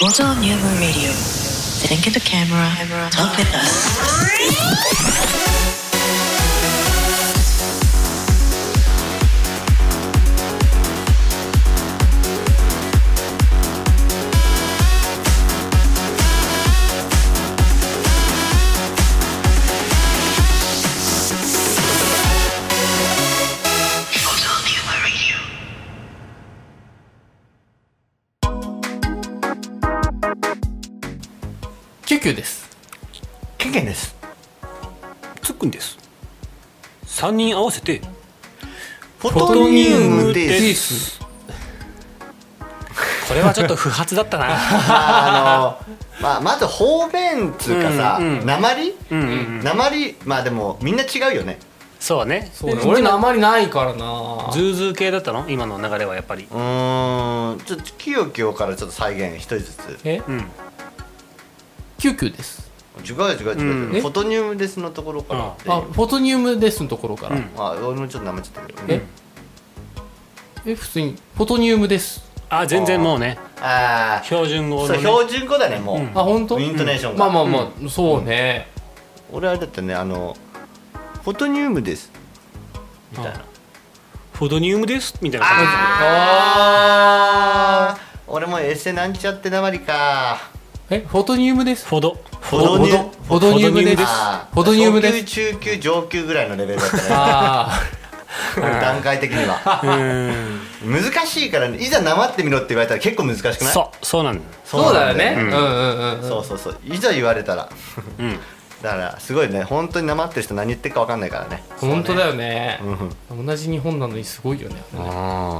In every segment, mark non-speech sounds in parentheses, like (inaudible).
Bozo Nuevo Radio. Don't get the camera, camera. talk with us. 3人合わせてフォトニウムです。す。これはちょっと不発だったな。(laughs) あのまあまず方便っつうかさうんうん。鉛？うんうん鉛？まあでもみんな違うよね。そうね。そうね。俺のあまりないからな。ズーズー系だったの？今の流れはやっぱり。うーん。ちょっとキヨキヨからちょっと再現一人ずつ。え？うん。キュキュです違う違う違う違う、うんフォトニウムですのところからあフォトニウムですのところから、うん。あ俺もちょっとなめちゃったけどええ普通にフォトニウムですあ全然もうね。ああ標準語のね。そう標準語だねもう、うん。あ本当？イントネーションが、まあまあまあ、そうね。俺あれだったねあのフォトニウムですみたいな。フォトニウムですみたいな感じ。ああ俺もエセなんちゃってなまりか。えフォトニウムですフォドフォトニウムフォトニウムです。フォトニウムです。中級上級ぐらいのレベルだったね。あ (laughs) 段階的には。うん。難しいからね。いざなまってみろって言われたら結構難しくない？そうそうなん。だあそうだよね。ううんんうんうんうん。そうそうそう。いざ言われたら。うん。だからすごいね。本当になまってる人何言ってるか分かんないからね。本当だよね。うん。同じ日本なのにすごいよね。う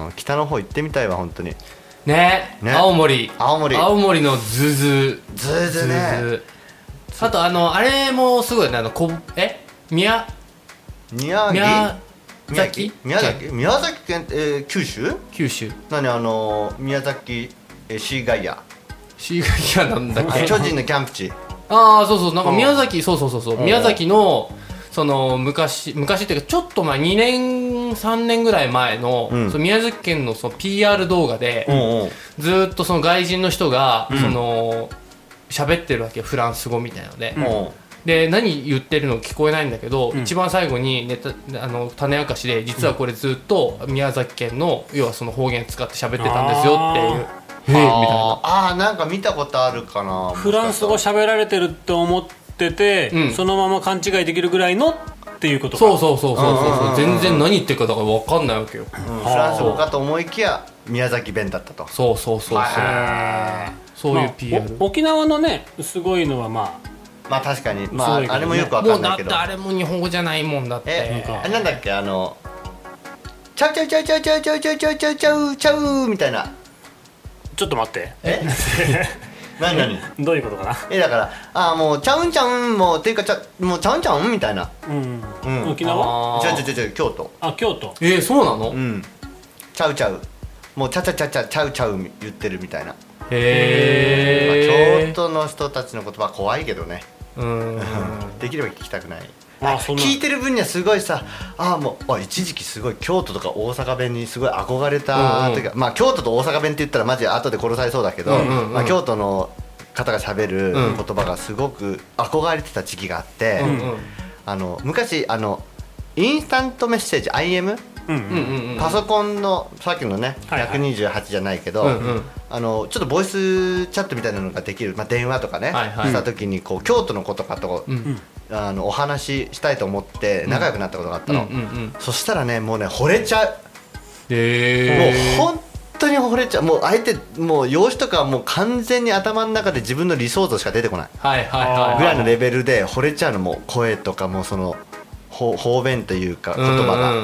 ん北の方行ってみたいわ本当に。ね。ね。青森。青森。青森のズーズズーあとあのあれもすごいねあのこえ？宮？宮宮？城？崎？宮崎？宮崎県、えー九州？九州。何あのー宮崎、えーシーガイア。シーガイアなんだっけ？あ巨人のキャンプ地。ああそうそうなんかうん。宮崎そうそうそうそう。うん。宮崎のその昔昔っていうかちょっと前2年3年ぐらい前の,、うん。その宮崎県のその PR 動画で、んうん。ずーっとその外人の人が、うん。その喋ってるわけよフランス語みたいので、うん。で何言ってるの聞こえないんだけど、うん。一番最後にネタあの種明かしで実はこれずっと宮崎県の要はその方言使って喋ってたんですよっていう。へえみたいな。あーあーなんか見たことあるかなフランス語喋られてるって思ってて、うん。そのまま勘違いできるぐらいのっていうことか。そうそうそうそうそう全然何言ってるかだから分かんないわけよ。うん。フランス語かと思いきや宮崎弁だったと。そうそうそうそう。へそういうまあ PR、お沖縄のねすごいのはままあ確かに。まああれもよくわもうんないけど。あれも日本語じゃないもんだって。えなんか。あなんだっけあのちゃうちゃうちゃうちゃうちゃうちゃうちゃうちゃうちゃうちゃうちゃうみたいなあちょっと待ってえ何何どういうことかなえだからあーもうちゃうんちゃうんもうっていうかちゃもうちゃうんちゃうんみたいなうん、うん沖縄あーちゃうちゃうちゃうちゃう京都あ京都えー、そうなの、うんちゃうちゃうもうちゃちゃちゃちゃちゃうちゃう言ってるみたいな、へえまあ、京都の人たちの言葉は怖いけどね。うん。(laughs) できれば聞きたくない。あ聞いてる分にはすごいさああもうあ一時期すごい京都とか大阪弁にすごい憧れた、うんうん。というかまあ京都と大阪弁って言ったらマジで後で殺されそうだけど、うんうんうん。まあ、京都の方がしゃべるうん。言葉がすごく憧れてた時期があって、うんうん。あの昔あのインスタントメッセージ IM パソコンのさっきのね、はいはい。128じゃないけど、うんうん。あのちょっとボイスチャットみたいなのができる、まあ、電話とかね、はいはい。した時にこう京都の子とかと、うんあのお話ししたいと思って仲良くなったことがあったの、うんうんうん。そしたらねもうね惚れちゃう、へえもう本当に惚れちゃう。もう相手もう容姿とかはもう完全に頭の中で自分の理想像しか出てこない。はいはいはいぐらいのレベルで惚れちゃうの。もう声とかもうその方方便というか言葉が、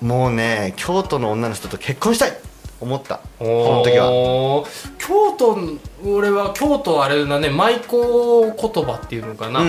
もうね京都の女の人と結婚したい。思った。そその時は。は京都俺は京都あれだね。舞妓言葉っていうのかな。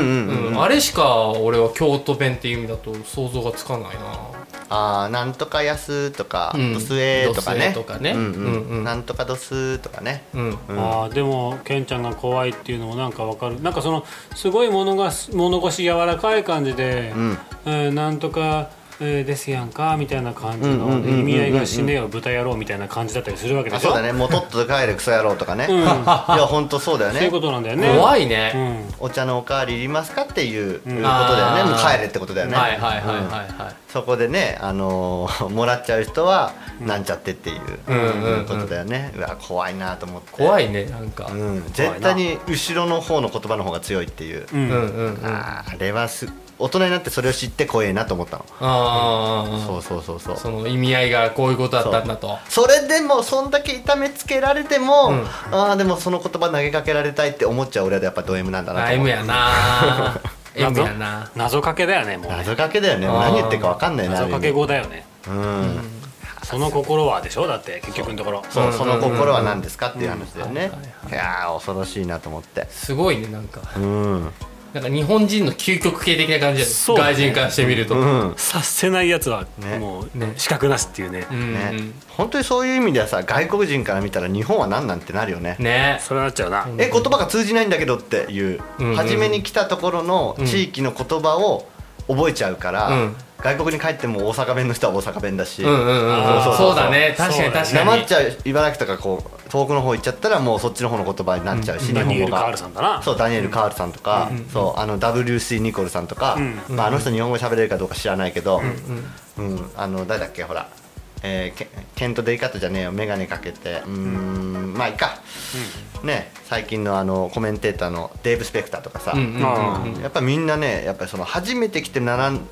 あれしか俺は京都弁っていう意味だと想像がつかないなあーなんとかやすとか、うん。どすえとかね。とかね。うんうん。うんうん。なんとかどすとかね、うん。うん。あーでもケンちゃんが怖いっていうのもなんかわかる。なんかそのすごい物が物腰柔らかい感じで、うん。えーなんとかえーですやんかみたいな感じの意味合いが死ねよ豚野郎みたいな感じだったりするわけでしょあそうだね。もうとっとと帰れクソ野郎とかね、うん。(laughs) いや本当そうだよね。そういうことなんだよね。怖いうん。ね、お茶のおかわりいりますかっていうことだよね、帰れってことだよね、はいはいはいはいそこでね、あのー (laughs) もらっちゃう人はなんちゃってっていうことだよね、うわ怖いなと思って。怖いねなんか、うん、絶対に後ろの方の言葉の方が強いっていう、ううんんうんうん。あれはす大人になってそれを知って怖えなと思ったの、あそうそうそうそう。その意味合いがこういうことだったんだと。それでもそんだけ痛めつけられても、うん。ああでもその言葉投げかけられたいって思っちゃう俺はやっぱド M なんだなあと思 M うやな M (laughs) やな謎かけだよねもう謎かけだよね。何言ってるか分かんないな謎かけ語だよね。うん、その心はでしょ？だって結局のところ。そう、うんその心は何ですかっていう話だよね、うん。いやー恐ろしいなと思って。すごいねなんか。うんなんか日本人の究極系的な感じだよね。外人からしてみると、うん。察せないやつはね。もうね資格なしっていうね。うんね、本当にそういう意味ではさ外国人から見たら日本は何なんてなるよね、ね。それなっちゃうな。え言葉が通じないんだけどっていう、うんうん。初めに来たところの地域の言葉を覚えちゃうから、うん外国に帰っても大阪弁の人は大阪弁だし、うんうんうんそうだね。確かに確かに。なまっちゃう茨城とかこう遠くの方行っちゃったらもうそっちの方の言葉になっちゃうし、日ダニエル・本語が。カールさんだな。そうダニエル・カールさんとか、そうあの WC ニコルさんとか、うん。まあ、あの人日本語喋れるかどうか知らないけど、うんあの誰だっけほら、えーケケント・デイカットじゃねえよ。眼鏡かけて。うーんまあいいか、ね最近のあのコメンテーターのデーブ・スペクターとかさ、うんうんうんうん。やっぱみんなねやっぱりその初めて来て学ん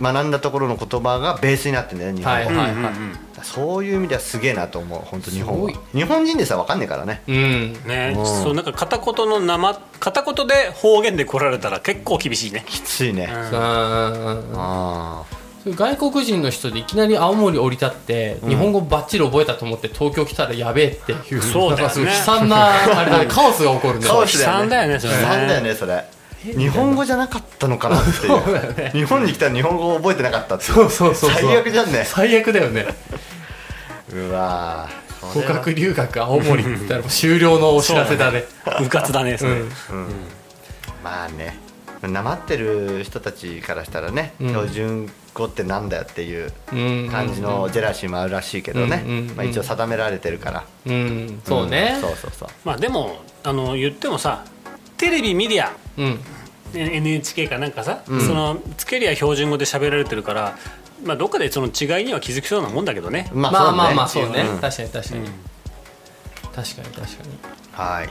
学んだところの言葉がベースになってんだよね日本語、はい。そういう意味ではすげえなと思う本当日本日本人でさ分かんねえからね。うん。ねうん。そうなんか片言の生片言で方言で来られたら結構厳しいね。きついね、うん。うんうんうんあ外国人の人でいきなり青森降り立って、日本語ばっちり覚えたと思って東京来たらやべえっていうそうだよね。なんかすごい悲惨なあれだね (laughs) カオスが起こるね。カオス悲惨だよねそれね。悲惨だよねそれ日本語じゃなかったのかなっていう。ね。日本に来たら日本語を覚えてなかったっていう。そうそうそうそう。最悪じゃんね。最悪だよね。うわ語学留学青森って言ったら終了のお知らせだね。うかつだねそれ、うん。まあね。なまってる人たちからしたらね、うん。標準語ってなんだよっていううん。感じのジェラシーもあるらしいけどね、うん。うん。うん。まあ、一応定められてるから、うん。そうね。ん。そうそうそう。まあでもあの言ってもさテレビメディアうん。ね NHK かなんかさ、うん。そのつけりゃ標準語で喋られてるから、まあ、どっかでその違いには気づきそうなもんだけどね、ままあまあまあそうね。うん。確かに確かに。うん。確かに確かに。はい。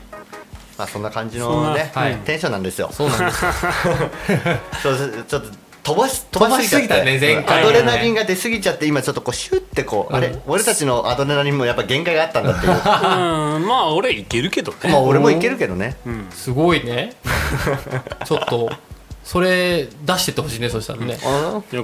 まあそんな感じのなね、はい。テンションなんですよ。そうなんです。よ (laughs) (laughs) そうちょっと飛ばし飛ばしすぎたね前回アドレナリンが出すぎちゃって今ちょっとこうシュッてこう、あれ俺たちのアドレナリンもやっぱ限界があったんだっていう。うん。まあ俺いけるけどね、まあ俺もいけるけどね。うん。すごいね。(laughs) ちょっとそれ出してってほしいねそしたらね。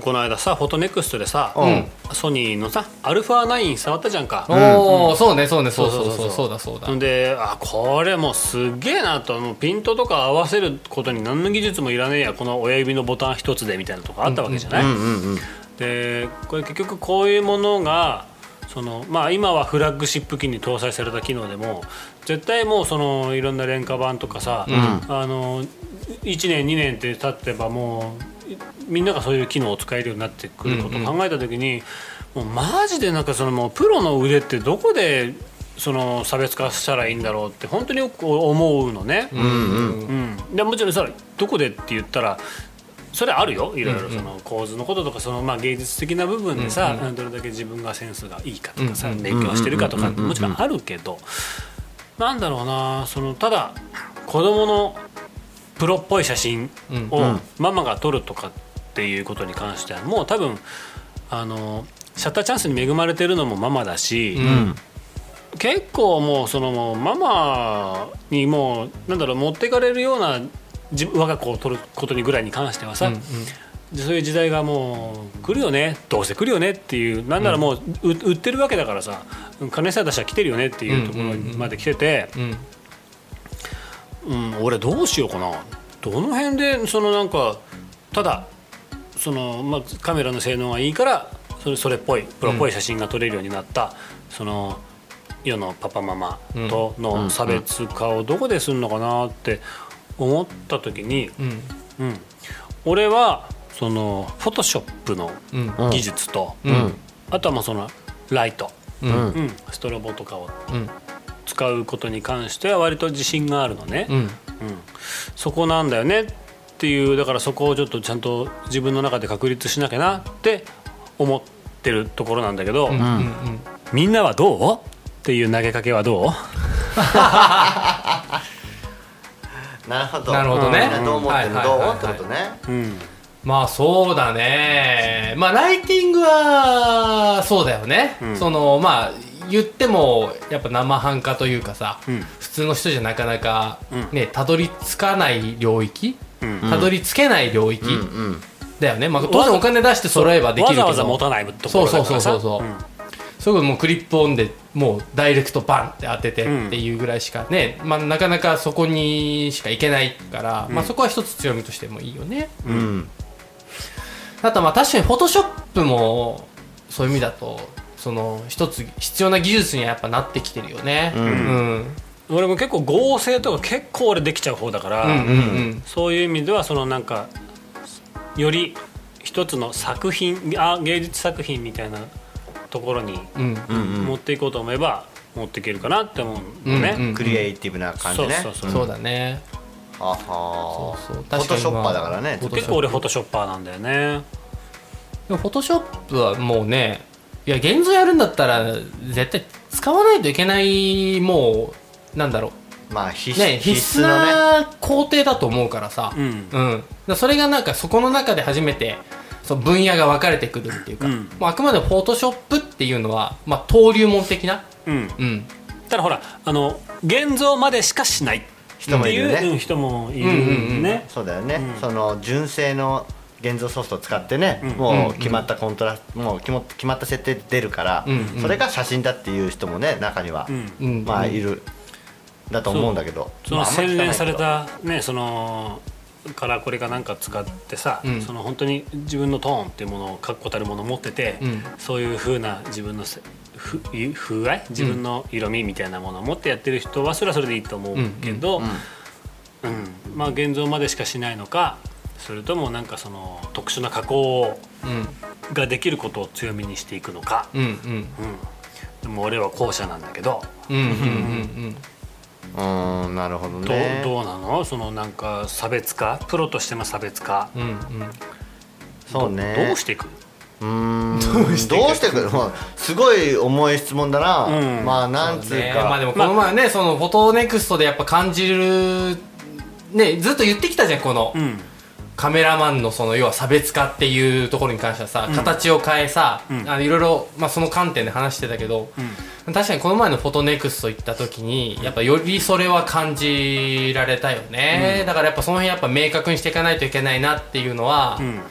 この間さフォトネクストでさ、うん。ソニーのさアルファ9触ったじゃんか、おおそうねそうねそうそうそうそうだそうだ。ほん。であこれもうすっげえなともうピントとか合わせることに何の技術もいらねえやこの親指のボタン一つでみたいなとこあったわけじゃない、でこれ結局こういうものがそのまあ今はフラッグシップ機に搭載された機能でも絶対もうそのいろんな廉価版とかさ、あの1年2年って経ってばもういみんながそういう機能を使えるようになってくることを考えた時に、もうマジでなんかそのもうプロの腕ってどこでその差別化したらいいんだろうって本当によく思うのね。うんうん。うん、でもちろんさどこでって言ったらそれあるよ。いろいろその構図のこととかそのまあ芸術的な部分でさ、どれだけ自分がセンスがいいかとかさ、うんうん。勉強してるかとかもちろんあるけど、なんだろうなそのただ子供のプロっぽい写真うん。をうん。ママが撮るとかっていうことに関してはもう多分あのシャッターチャンスに恵まれてるのもママだし、うん。結構もうそのママにもうなんだろう持っていかれるような自分我が子を取ることにぐらいに関してはさ、うんうん。でそういう時代がもう来るよねどうせ来るよねっていうなんならもう、う売ってるわけだからさ金さえ出したら来てるよねっていうところまで来てて、うん。うん俺どうしようかな。どの辺でそのなんかただその、まあ、カメラの性能がいいからそれそれっぽいプロっぽい写真が撮れるようになった、その世のパパママとの差別化をどこでするのかなって思った時に、うん。うん、俺はそのフォトショップのうん。技術と、うん。あとはまあそのライト、うん。うん。ストロボとかをうん。使うことに関しては割と自信があるのね、うん。うん。そこなんだよねっていうだからそこをちょっとちゃんと自分の中で確立しなきゃなって思ってるところなんだけど、うん。うん。みんなはどう？っていう投げかけはどう？(laughs) なるほど。なるほどね。みんなどう思ってるの？どうはいはいはいはいってことね。うんまあそうだね。まあライティングはそうだよね、ん。そのまあ言ってもやっぱ生半可というかさ、うん。普通の人じゃなかなかうん。ねたどり着かない領域うん。たどり着けない領域うんうん。だよね、まあ、当然お金出して揃えばできるけど。わざわざ持たないところだからさ。そうそうそうそうそれもうクリップオンでもうダイレクトバンって当ててっていうぐらいしかね、まあ、なかなかそこにしか行けないから、まあ、そこは一つ強みとしてもいいよね。うんあとまあ確かにフォトショップもそういう意味だとその一つ必要な技術にはやっぱなってきてるよね。うん。うん。俺も結構合成とか結構俺できちゃう方だから、うんうんそういう意味ではそのなんかより一つの作品あ芸術作品みたいなところにうんうんうん。うん持っていこうと思えば持っていけるかなって思うのね、うんうんクリエイティブな感じね。そうそうそうだね。ははそうそう。フォトショッパーだからね結構俺フォトショッパーなんだよね。でもフォトショップはもうねいや現像やるんだったら絶対使わないといけないもうなんだろまあ必うね必須必須のねな工程だと思うからさ、うん。うん、それがなんかそこの中で初めてその分野が分かれてくるっていうか、うん。もうあくまでもフォトショップっていうのは、まあ、登竜門的な、うん。うん、ただほらあの現像までしかしない。って人もいるね。いううん人もいるうんうんうん。ねそうだよね、うん。その純正の現像ソフトを使ってね、うん。もう決まったコントラスト、もう決ま決まった設定で出るから、うんうん。それが写真だっていう人もね中には、うん。うん、まあいる。だと思うんだけどその洗練されたねそのカラーコレかなんか使ってさ、うん。その本当に自分のトーンっていうものを確固たるものを持ってて、うん。そういう風な自分の風合い？自分の色味みたいなものを持ってやってる人はそれはそれでいいと思うけど、うんうんまあ現像までしかしないのかそれともなんかその特殊な加工うん。ができることを強みにしていくのか、うんうん。うん、でも俺は後者なんだけど、うんうんうんうーんなるほどどうねどうなの？そのなんか差別化？プロとしての差別化？うんうん。そうね。どどうしていく？うーん。どうしていくもうすごい重い質問だな、うん。まあなんつうね。かまあでもこの前ね、そのフォトネクストでやっぱ感じるねずっと言ってきたじゃんこの、うん。カメラマンのその要は差別化っていうところに関してはさ、形を変えさ、うん。あのいろいろ、まあ、その観点で話してたけど、確かにこの前のフォトネクスト行った時にやっぱよりそれは感じられたよね、だからやっぱその辺やっぱ明確にしていかないといけないなっていうのはうん。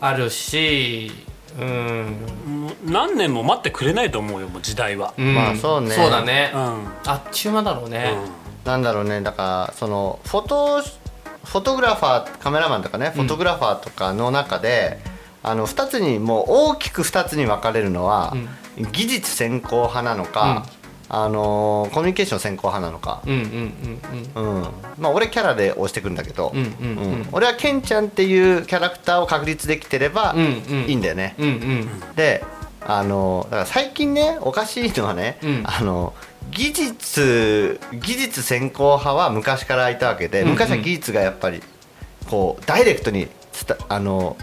あるしうん、何年も待ってくれないと思うよもう時代は、うん。まあそうね。そうだね、うん。あっちゅう間だろうね、なんだろうねだからそのフォトフォトグラファーカメラマンとかねフォトグラファーとかの中で、あの2つにもう大きく2つに分かれるのは、技術先行派なのか、あのーコミュニケーション先行派なのか、まあ俺キャラで押してくるんだけど、俺はケンちゃんっていうキャラクターを確立できてればうんうん。いいんだよね。うんうん。であのだから最近ねおかしいのはね、うん。あの技術技術先行派は昔からいたわけで、うんうん。昔は技術がやっぱりこうダイレクトにあの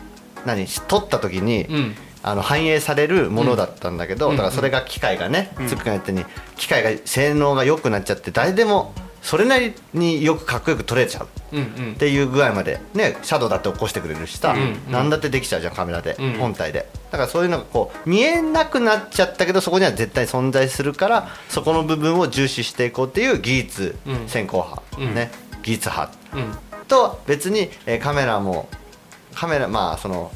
何取った時に、うんあの反映されるものだったんだけど、うん。だからそれが機械がね、ん。つくが言ったに機械が性能が良くなっちゃって誰でもそれなりによくかっこよく撮れちゃう。っていう具合までねシャドウだって起こしてくれるしさ、何だってできちゃうじゃんカメラで、うん。本体で。だからそういうのがこう見えなくなっちゃったけどそこには絶対存在するからそこの部分を重視していこうっていう技術うん。先行派、うん。ね。技術派。うん。と別に、えーカメラもカメラまあその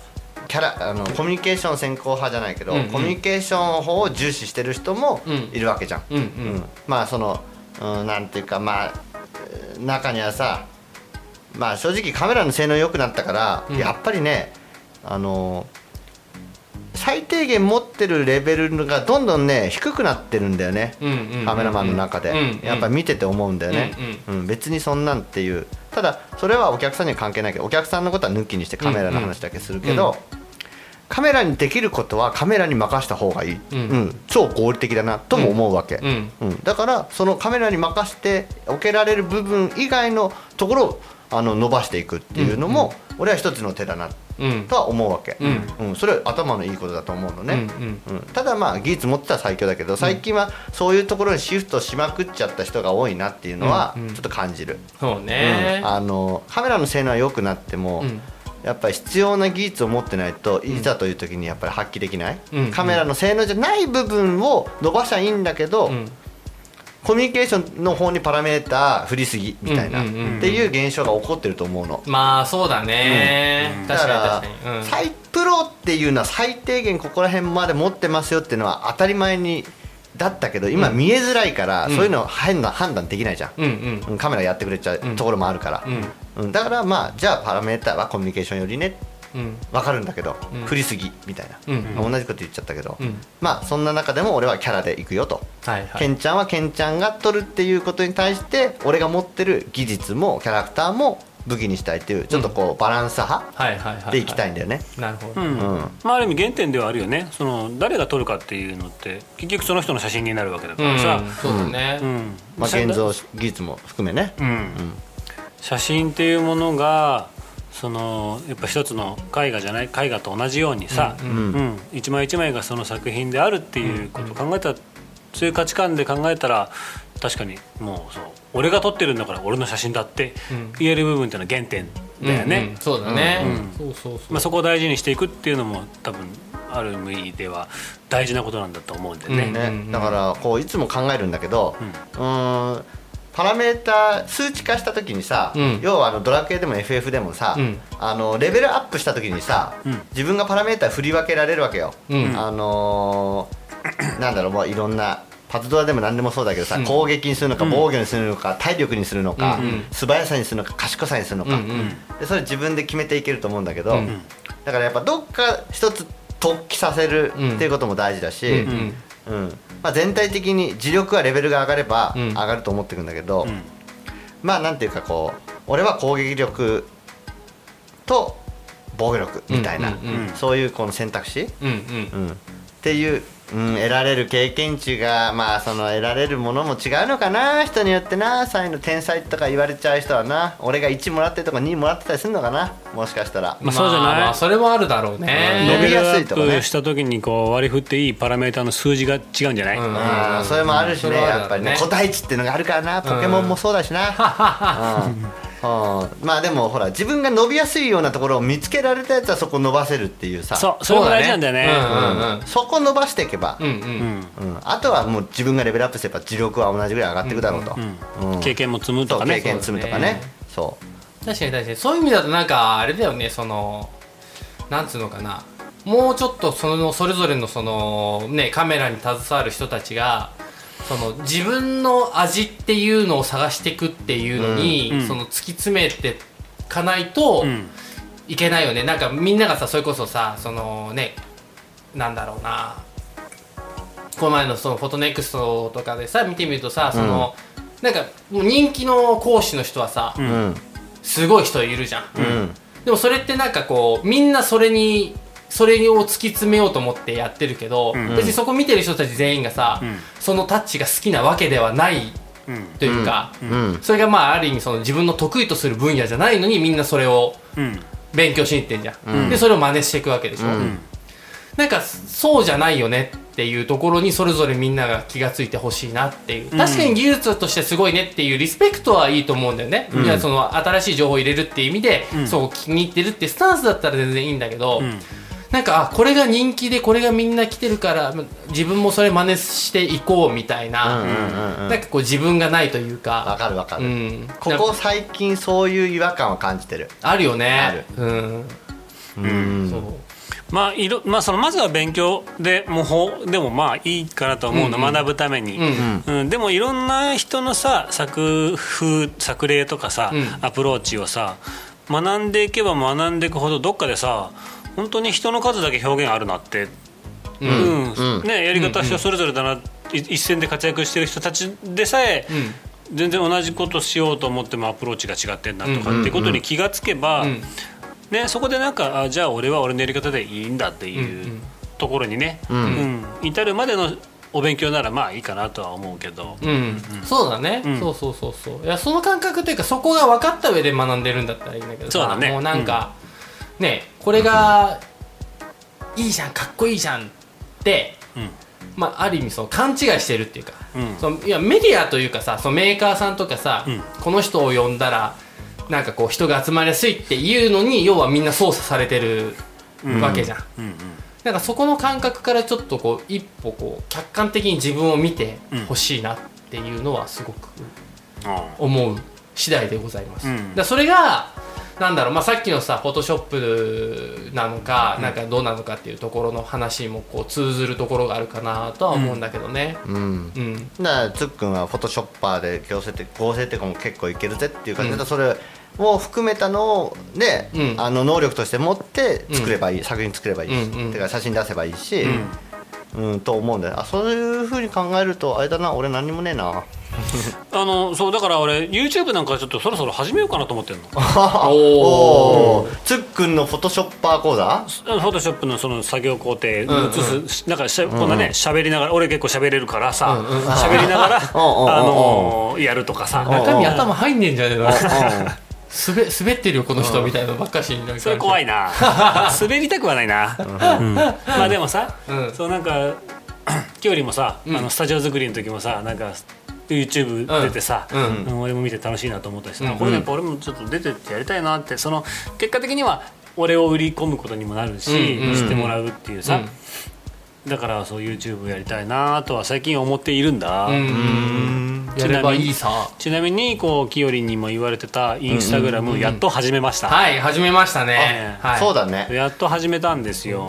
キャラあのコミュニケーション先行派じゃないけど、うんうん。コミュニケーション法を重視してる人もうん。いるわけじゃん、うんうん。うん。まあその、うん、なんていうかまあえー中にはさまあ正直カメラの性能良くなったから、うん。やっぱりねあの最低限持ってるレベルがどんどんね低くなってるんだよね、うんうんカメラマンの中で、うんうん。やっぱ見てて思うんだよね、うん。うん。別にそんなんっていう。ただそれはお客さんには関係ないけどお客さんのことは抜きにしてカメラの話だけするけど、カメラにできることはカメラに任した方がいい、うん。うん。超合理的だなとも思うわけ、うん。うん。だからそのカメラに任せておけられる部分以外のところをあの伸ばしていくっていうのも、俺は一つの手だなうん。とは思うわけ、うん。うん。それは頭のいいことだと思うのね、うんうん。ただまあ技術持ってたら最強だけど最近はそういうところにシフトしまくっちゃった人が多いなっていうのはちょっと感じる、そうね。うん。あのカメラの性能は良くなっても、うんやっぱり必要な技術を持ってないといざという時にやっぱり発揮できない、うん。カメラの性能じゃない部分を伸ばしゃいいんだけど、うん。コミュニケーションの方にパラメーター振りすぎみたいな、うんうんうん。っていう現象が起こってると思うの。まあそうだね、だ確かからに、うん。サイプロっていうのは最低限ここら辺まで持ってますよっていうのは当たり前にだったけど今見えづらいから、うん。そういうの判断判断できないじゃん、うんうん。うんカメラやってくれちゃううんところもあるから、うん。うんだからまあじゃあパラメーターはコミュニケーションよりねうん。分かるんだけど、うん。振りすぎみたいな、うん。同じこと言っちゃったけど、うん。まあそんな中でも俺はキャラで行くよと、はいはい。ケンちゃんはケンちゃんが撮るっていうことに対して俺が持ってる技術もキャラクターも武器にしたいっていうちょっとこうバランス派はいはいはいはい。でいきたいんだよね、なるほど、うん。うん。まあ、ある意味原点ではあるよね。その誰が撮るかっていうのって結局その人の写真になるわけだかうん。らさ、そうだね、うん。まあ、現像技術も含めね、うん写真っていうものがそのやっぱ一つの絵画じゃない絵画と同じようにさ、ううん。うん。一枚一枚がその作品であるっていうことを考えたら、そういう価値観で考えたら確かにもうそう俺が撮ってるんだから俺の写真だってうん。言える部分っていうのは原点だよね、うんうん。そうだね、うんそうそうそう。まあ、そこを大事にしていくっていうのも多分ある意味では大事なことなんだと思うんでね。うんね。だからこういつも考えるんだけど、うーんパラメーター数値化した時にさ、うん。要はあのドラクエでも FF でもさ、うん。あのレベルアップした時にさ、うん。自分がパラメーター振り分けられるわけよ、うん。あのー (coughs) なんだろうもういろんなパズドラでも何でもそうだけどさ、うん。攻撃にするのか防御にするのか、体力にするのか、うん。うん。素早さにするのか賢さにするのか、うんうん。でそれ自分で決めていけると思うんだけど、うん。だからやっぱどっか一つ突起させるっていうことも大事だし、うん。うんまあ、全体的に磁力はレベルが上がればうん。上がると思ってるんだけど、うん。まあなんていうかこう俺は攻撃力と防御力みたいな、そういうこの選択肢、うんうん。うん、っていう、うん、得られる経験値がまあその得られるものも違うのかな人によってな才の天才とか言われちゃう人はな俺が1もらってるとか2もらってたりするのかなもしかしたら。まあそうじゃない？まあそれもあるだろう伸ね。びやすいとかね。した時にこう割り振っていいパラメータの数字が違うんじゃない、うん。あーそれもあるしねそれはあるやっぱりねね個体値っていうのがあるからなポケモンもそうだしな、(laughs) うんうん。まあでもほら自分が伸びやすいようなところを見つけられたやつはそこ伸ばせるっていうさ。そうそれも大事なんだよね。うんうん。うんそこ伸ばしていけば、うんううん。んうん。あとはもう自分がレベルアップすれば磁力は同じぐらい上がっていくだろうと、うん。経験も積むとかね。経験積むとかね。そ確かに確かに。そういう意味だとなんかあれだよね。そのなんつうのかな。もうちょっとそのそれぞれのそのねカメラに携わる人たちがその自分の味っていうのを探していくっていうのに、うん。うん。その突き詰めていかないとうん。いけないよね、なんかみんながさそれこそさそのねなんだろうな。この前のそのフォトネクストとかでさ見てみるとさその、なんかもう人気の講師の人はさ、ううん。すごい人いるじゃん、うん。でもそれってなんかこうみんなそれにそれを突き詰めようと思ってやってるけど、ん。別にそこ見てる人たち全員がさ、ん。そのタッチが好きなわけではないうん。というか、うん。それがまあある意味その自分の得意とする分野じゃないのにみんなそれをうん。勉強しに行ってんじゃん、でそれを真似していくわけでしょ、うん。なんかそうじゃないよねっていうところにそれぞれみんなが気がついてほしいなっていう。確かに技術としてすごいねっていうリスペクトはいいと思うんだよね、いやその新しい情報を入れるっていう意味で、そう気に入ってるってスタンスだったら全然いいんだけど、んなんかあこれが人気でこれがみんな来てるから自分もそれ真似していこうみたいな、うんうんうんうん。なんかこう自分がないというわか、かるわかる、うん、ここ最近そういう違和感を感じてる。あるよね。ある。うん、うん。そう。まあいろまあそのまずは勉強でもほでもまあいいかなと思うの、うんうん。学ぶために、うん。うん。でもいろんな人のさ作風作例とかさ、うん。アプローチをさ学んでいけば学んでいくほどどっかでさ本当に人の数だけ表現あるなって、ううんうん。ね、やり方は人それぞれだな、い一線で活躍してる人たちでさえ、全然同じことしようと思ってもアプローチが違ってんなとかっていうことに気がつけば、うん。ね、そこでなんかあじゃあ俺は俺のやり方でいいんだっていうところにね、ん。うん。至るまでのお勉強ならまあいいかなとは思うけど、うん、そうだね、うん。そうそうそうそう。いやその感覚っていうかそこが分かった上で学んでるんだったらいいんだけどさ。そうだね。もうなんか、ねこれがいいじゃんかっこいいじゃんって、うん。まあ、ある意味その勘違いしてるっていうか、うん。そのいやメディアというかさそのメーカーさんとかさ、うん。この人を呼んだらなんかこう人が集まりやすいっていうのに要はみんな操作されてるわけじゃん、うん。うん。なんかそこの感覚からちょっとこう一歩こう客観的に自分を見てほしいなっていうのはすごくあ思う次第でございます、うん。だそれがなんだろう、まあ、さっきのさフォトショップなのか、なんかどうなのかっていうところの話にもこう通ずるところがあるかなとは思うんだけどね。うん。うん、だからつっくんはフォトショッパーで強制的合成とかも結構いけるぜっていう感じで、それを含めたので、うん。あの能力として持って作ればいい、作品作ればいいし、うんうん。てか写真出せばいいし、ん。うんと思うんだよ。あそういうふうに考えるとあれだな俺何にもねえな (laughs) あのそうだから俺 YouTube なんかちょっとそろそろ始めようかなと思ってるの。(laughs) おおおつっくんのフォトショッパー講座？フォトショップのその作業工程映す、なんかしゃこんなね喋りながら俺結構喋れるからさうんうん。喋、りながらあ (laughs) うんうん。のーやるとかさ。中身頭入んねえんじゃねえのうん滑滑ってるよこの人みたいなのばっかしになそれ怖いな。滑りたくはないな、うんまあでもさ、うん。そうなんか (clears throat) きよりもさ、あのスタジオ作りの時もさなんか YouTube 出てさ、うん。うん俺も見て楽しいなと思ったしこれやっぱ俺もちょっと出てってやりたいなって。その結果的には俺を売り込むことにもなるし、知ってもらうっていうさ、うん。だからそう YouTube やりたいなとは最近思っているんだ、うんやればいいさ。ちなみにこうきよりんにも言われてたインスタグラムやっと始めました、はい始めましたね。はい。そうだね。やっと始めたんですよ、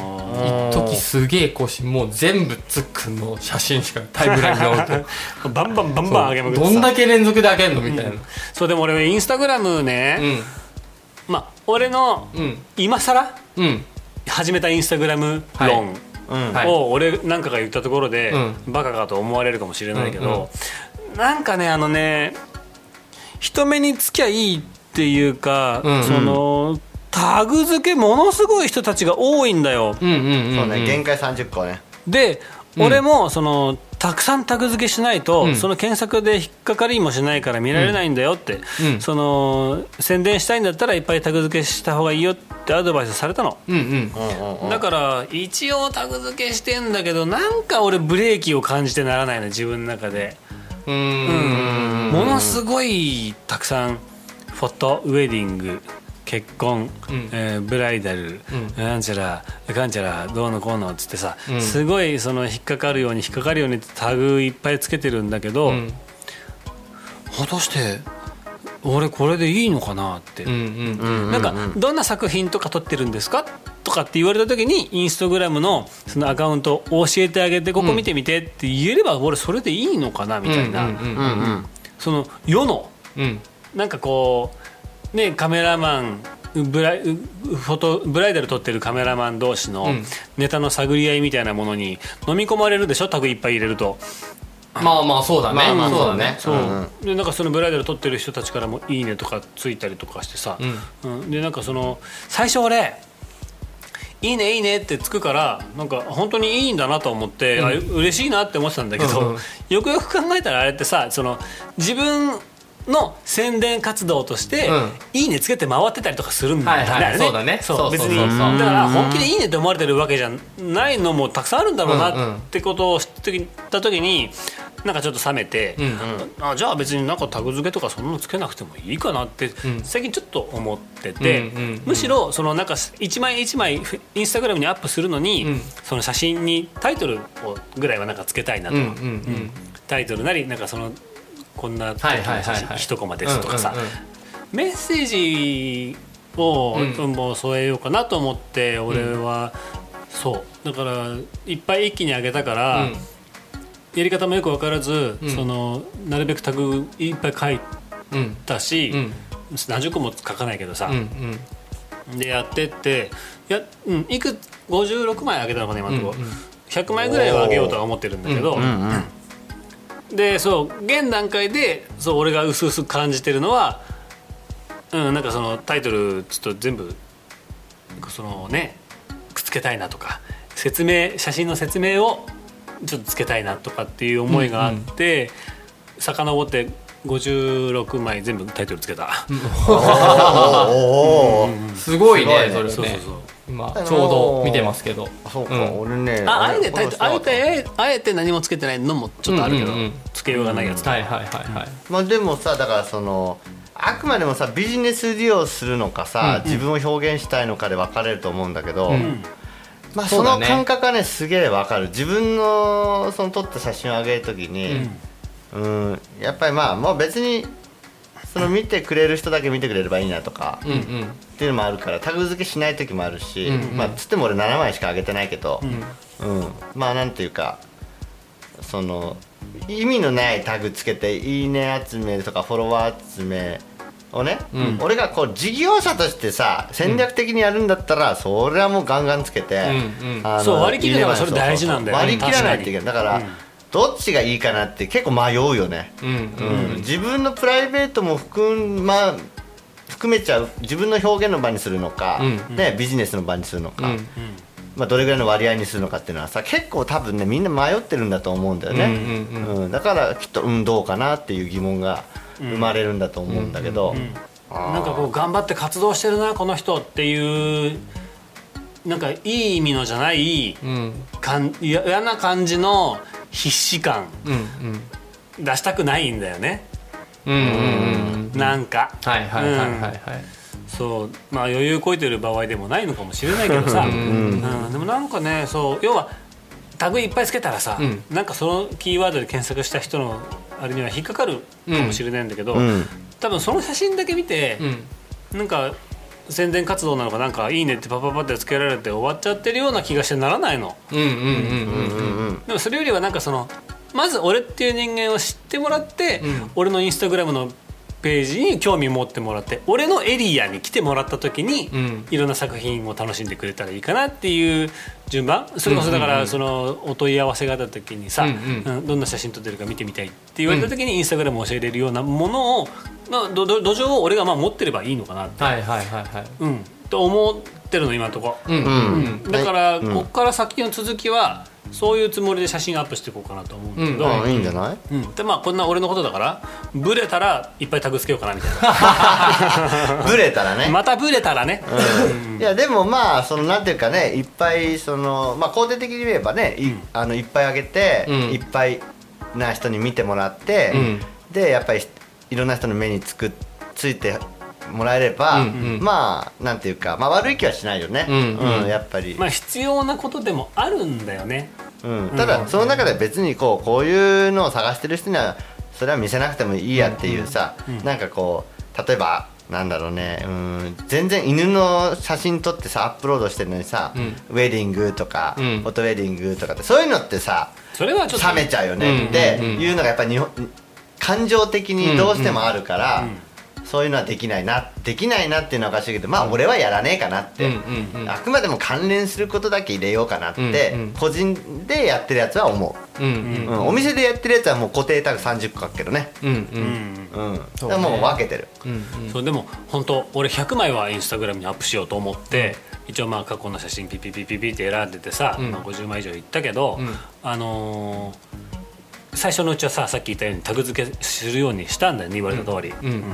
一時すげえ更新もう全部つっくんの写真しかタイムラインに置いて。(laughs) バンバンバンバン上げまくってさ。どんだけ連続で上げんのみたいな。そうでも俺インスタグラムうね、ん。まあ俺のうん。今更うん。始めたインスタグラム論うん。はい。を俺なんかが言ったところで、うバカかと思われるかもしれないけど、なんかねあのね人目につきゃいいっていうか、うんそのタグ付けものすごい人たちが多いんだよ。うんうんうんそうね限界30個ね。で、うん。俺もそのたくさんタグ付けしないと、うん。その検索で引っかかりもしないから見られないんだよって、うん。その宣伝したいんだったらいっぱいタグ付けした方がいいよってアドバイスされたの。うんうん。うんうんうん。だから一応タグ付けしてんだけどなんか俺ブレーキを感じてならないの自分の中で、うーん。ものすごいたくさんフォトウェディング結婚、うん。えーブライダル、うん。なんちゃらかんちゃらどうのこうのっつってさ、うん。すごいその引っかかるように引っかかるようにタグいっぱいつけてるんだけど、うん。果たして俺これでいいのかなって、うんうんなんかどんな作品とか撮ってるんですか？とかって言われた時にインスタグラムのそのアカウントを教えてあげてここ見てみてって言えれば俺それでいいのかなみたいな、その世のうん。なんかこうねカメラマンブライフォトブライダル撮ってるカメラマン同士のうん。ネタの探り合いみたいなものに飲み込まれるでしょ？タグいっぱい入れると。まあまあそうだね。まあまあそうだね。そう、う。ん。でなんかそのブライダル撮ってる人たちからも「いいね」とかついたりとかしてさ、うん。でなんかその最初俺「いいねいいね」ってつくからなんか本当にいいんだなと思って、あ嬉しいなって思ってたんだけど、うんうん。よくよく考えたらあれってさその自分の宣伝活動としてうん「いいね」つけて回ってたりとかするんだよね。はいはい。あれそうだね。そう。別にだから本気で「いいね」って思われてるわけじゃないのもたくさんあるんだろううんうん。なってことを知った時になんかちょっと冷めて。うん。あじゃあ別になんかタグ付けとかそんなのつけなくてもいいかなってん。最近ちょっと思ってて、うんうんうん。むしろそのなんか一枚一枚フインスタグラムにアップするのに、うん。その写真にタイトルをぐらいはなんかつけたいなと、う。んうんうん。タイトルなりなんかそのこんな一コマですとかさ、うんうんうん。メッセージを、うんもう添えようかなと思って俺は、そう。だからいっぱい一気に上げたから、うんやり方もよく分からず、うん。そのなるべくタグいっぱい書いうんたし、うん。何十個も書かないけどさ。うんう、ん。でやってってや、うん、いく56枚あげたのかな今のとこ。ろ、うんうん。100枚ぐらいはあげようとは思ってるんだけど、でそう現段階でそう俺が薄々感じてるのはうんなんかそのタイトルちょっと全部そのねくっつけたいなとか説明写真の説明をちょっとつけたいなとかっていう思いがあって、遡って56枚全部タイトルつけた、すごいね。すごいね。それね。そうそうそう。今ちょうど見てますけど。そうか、うん。俺ねああえてタイトルあえてあえて何もつけてないのもちょっとあるけど、うんうんうん。つけようがないやつ、はいはいはいはい。まあでもさだからそのあくまでもさビジネス利用するのかさ、自分を表現したいのかで分かれると思うんだけど、んまあその感覚はねすげえ分かる。自分のその撮った写真を上げるときにうん。やっぱりまあもう別にその見てくれる人だけ見てくれればいいなとか、うんうん。っていうのもあるからタグ付けしない時もあるし、うんうん。まあつっても俺7枚しか上げてないけど、うん。まあなんていうかその意味のないタグつけて「いいね」集めとかフォロワー集めをね、うん。俺がこう事業者としてさ戦略的にやるんだったら、それはもうガンガンつけて、うんうん。そう割り切るのがそれ大事なんだよね。割り切らないといけない。だから、うんどっちがいいかなって結構迷うよね、うん。うん自分のプライベートも含,、まあ、含めちゃう自分の表現の場にするのか、うん。ね、ビジネスの場にするのか、うん。まあ、どれぐらいの割合にするのかっていうのはさ結構多分ねみんな迷ってるんだと思うんだよね、うんうん。うん。だからきっと、うん、どうかなっていう疑問が生まれるんだと思うんだけど、なんかこう頑張って活動してるなこの人っていうなんかいい意味のじゃないうん。かん嫌嫌な感じの必死感。うん出したくないんだよね、うんうんうんうん。なんか。はいはいはいはいはい。そう。まあ余裕こいてる場合でもないのかもしれないけどさ、うん。でもなんかねそう。要はタグいっぱいつけたらさ、うん。なんかそのキーワードで検索した人のあれには引っかかるかもしれないんだけど、うん。多分その写真だけ見て、うん。なんか宣伝活動なのかなんか「いいね」ってパパパってつけられて終わっちゃってるような気がしてならないの。でもそれよりはなんかそのまず俺っていう人間を知ってもらって、うん。俺のインスタグラムのページに興味持ってもらって俺のエリアに来てもらった時に、うん。いろんな作品を楽しんでくれたらいいかなっていう順番。それこそだからそのお問い合わせがあった時にさ、うんうん。うんどんな写真撮ってるか見てみたいって言われた時にインスタグラムを教えれるようなものを、まあ、どど土壌を俺がまあ持ってればいいのかなって、はいはいはいはいうん、と思ってるの今のとこ。ろ。うんうん。だから、うん。こっから先の続きはそういうつもりで写真アップしていこうかなと思うんだけど、あいいんじゃない？うん。でまあこんな俺のことだからブレたらいっぱいタグつけようかなみたい (laughs) ブレたらね。なまたブレたらね、いやでもまあそのなんていうかねいっぱいそのまあ肯定的に言えばねい,、あのいっぱいあげて、うん。いっぱいな人に見てもらって、うん。でやっぱりいろんな人の目につくついてもらえれば、うんうん。まあなんていうか、まあ、悪い気はしないよね、うんうん。やっぱり、まあ必要なことでもあるんだよね。うん、ただその中で別にこうこういうのを探してる人にはそれは見せなくてもいいやっていうさ、なんかこう例えばなんだろうねうん全然犬の写真撮ってさアップロードしてるのにさ、うん。ウェディングとか、うん。フォトウェディングとかってそういうのってさそれはちょっと冷めちゃうよね。うん。ってうん。うんいうのがやっぱり日本感情的にどうしてもあるから、うん。うんそういうのはできないなできないなっていうのはおかしいけどまあ俺はやらねえかなって、うんうんうん。あくまでも関連することだけ入れようかなって、うんうん。個人でやってるやつは思う。うんうん、お店でやってるやつはもう固定タグ30個書くけどね。うんうん。うん。うん、そうね。だからもう分けてる。うんそうでも本当俺100枚はインスタグラムにアップしようと思って、一応まあ過去の写真ピピピピピって選んでてさ、うん。まあ、50枚以上いったけど、うん。あのー最初のうちはささっき言ったようにタグ付けするようにしたんだよね言われた通り、うん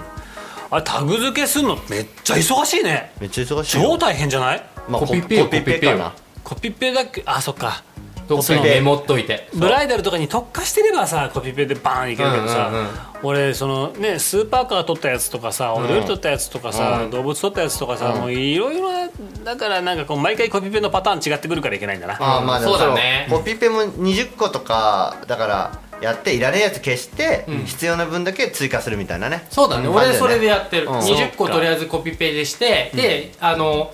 あれタグ付けするのめっちゃ忙しいね。めっちゃ忙しいよ。超大変じゃない？まあ、コピペよコピペかな。コピペだっけあそっか。どっかにメモっといて。ブライダルとかに特化してればさコピペでバーンいけるけどさ、うんうんうん。俺そのねスーパーカー撮ったやつとかさ、お料理撮ったやつとかさ、うん。動物撮ったやつとかさ、もういろいろなだからなんかこう毎回コピペのパターン違ってくるからいけないんだな、あーまあそうだね。コピペも20個とかだからやっていらねえやつ消して、うん。必要な分だけ追加するみたいなね。そうだね、ん俺それでやってる、うん。20個とりあえずコピペでして、であの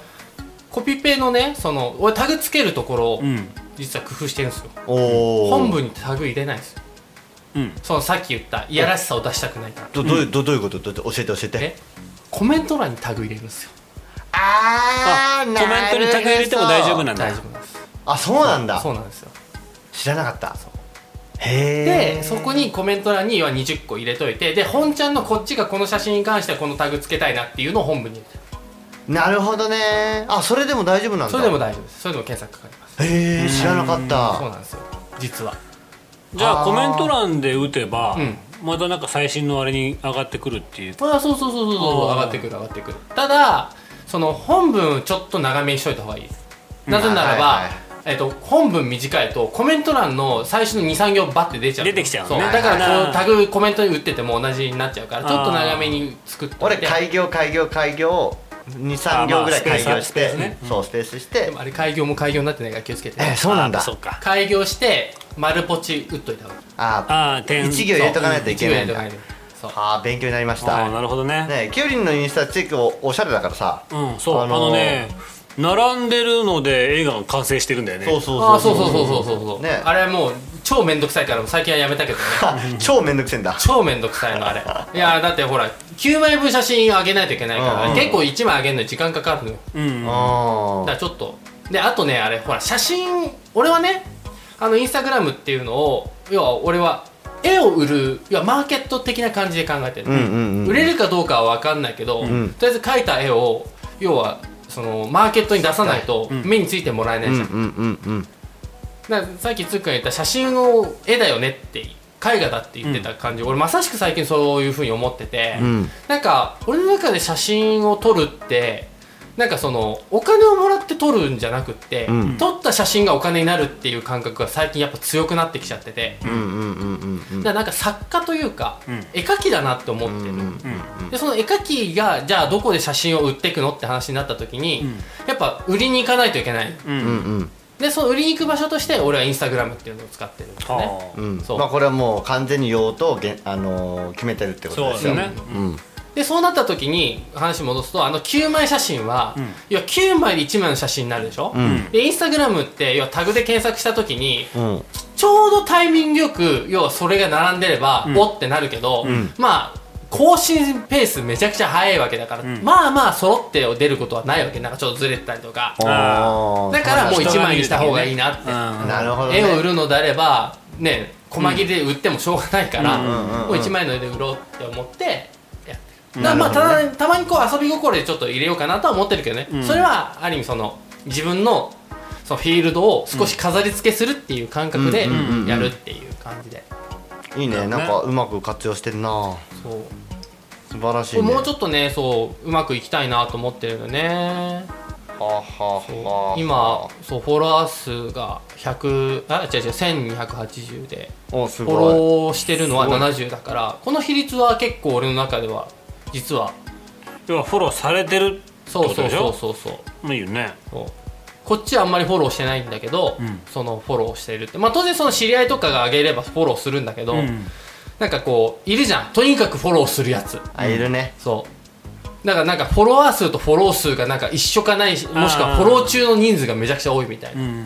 コピペのねその俺タグつけるところを、うん。実は工夫してるんですよ。おお本文にタグ入れないんですよ。うん。そのさっき言ったいやらしさを出したくない。からどどういうどどういうこと？どう教えて教えて。えコメント欄にタグ入れるんですよ。あーコメントにタグ入れても大丈夫なんだ。大丈夫なんです。あそうなんだ。そうなんですよ。知らなかったでそこにコメント欄には20個入れといてで本ちゃんのこっちがこの写真に関してはこのタグつけたいなっていうのを本文に入れてなるほどね。あそれでも大丈夫なんだ。それでも大丈夫です。それでも検索かかります。へえ知らなかっそうたなんですよ。実は。じゃあコメント欄で打てば、うん。またなんか最新のあれに上がってくるっていう。あそうそうそうそうそう上がってくる上がってくる。ただその本文ちょっと長めにしといた方がいい。なぜならば、はいはいえっと、本文短いとコメント欄の最初の23行バッて出ちゃう。出てきちゃうのね。だからこうタグコメントに打ってても同じになっちゃうからちょっと長めに作って。俺開業開業開業23行ぐらい。開業して、あまあスペースねそうスペースしてでもあれ開業も開業になってない。から気をつけて、えそうなんだあそうか開業して丸ポチ打っとい。た方がい。い。あああ点一行入れとかない。とい。けない。んだうあ勉強になりましあたあなるほどねねキュウリンのインスタチェックおおしゃれだからさうんそうああのーのね並んでるので映画が完成してるんだよね。そうそうあーそうそうそうそうそうそう、ね。あれはもう超めんどくさいから最近はやめたけどね。あ (laughs) 超めんどくせえんだ。超めんどくさいのあれ。(laughs) いやだってほら9枚分写真あげないといけないから、うん。うん結構1枚あげるのに時間かかるのよ。うんあだからちょっと。であとねあれほら写真俺はねあのインスタグラムっていうのを要は俺は絵を売るいやマーケット的な感じで考えてる、うんうんうん売れるかどうかは分かんないけど、ん。とりあえず描いた絵を要はそのマーケットに出さないとうん。目についてもらえないじゃん、うんうんだからさっきつっくんが言った写真を絵だよねって絵画だって言ってた感じ、俺まさしく最近そういうふうに思ってて、うん。なんか俺の中で写真を撮るってなんかそのお金をもらって撮るんじゃなくって、うん。撮った写真がお金になるっていう感覚が最近やっぱ強くなってきちゃってて、うんうんうんうんうんだからなんか作家というか、うん。絵描きだなって思ってる、うんうんでその絵描きがじゃあどこで写真を売っていくのって話になった時に、うん。やっぱ売りに行かないといけない。うんうんうん。でその売りに行く場所として俺はインスタグラムっていうのを使ってるんですね。はあうん。そう。まあこれはもう完全に用途をあのー決めてるってことですよ。そうですね。うんでそうなった時に話戻すとあの9枚写真は、うん。要は9枚で1枚の写真になるでしょ、うん。でインスタグラムって要はタグで検索した時にうん。ちょうどタイミングよく要はそれが並んでれば、ん。おってなるけど、ん。まあ更新ペースめちゃくちゃ速いわけだから、ん。まあまあ揃って出ることはないわけ。なんかちょっとずれてたりとか。だからもう1人が見る枚にした方がいいなって、うんなるほどね。絵を売るのであればね細切りで売ってもしょうがないから、もう1枚の絵で売ろうって思ってだまあたたまにこう遊び心でちょっと入れようかなとは思ってるけどね、うん。それはある意味その自分のそのフィールドを少し飾り付けするっていう感覚でやるっていう感じで、いいね。なんかうまく活用してるな。そう。素晴らしいね。もうちょっとねそううまくいきたいなと思ってるよね。はあはあはあ今そうフォロワー数が100あ違う違う1280で。フォローしてるのはすごい。70だからこの比率は結構俺の中では実は。要はフォローされてるそうそうってことでしょ？そうそうそうまあいいよね。そう。こっちはあんまりフォローしてないんだけど、うん。そのフォローしてるって。まあ当然その知り合いとかが上げればフォローするんだけど、うん。なんかこういるじゃん。とにかくフォローするやつ。あいるね。そう。だからなんかフォロワー数とフォロー数がなんか一緒かないしもしくはフォロー中の人数がめちゃくちゃ多いみたいな、うんは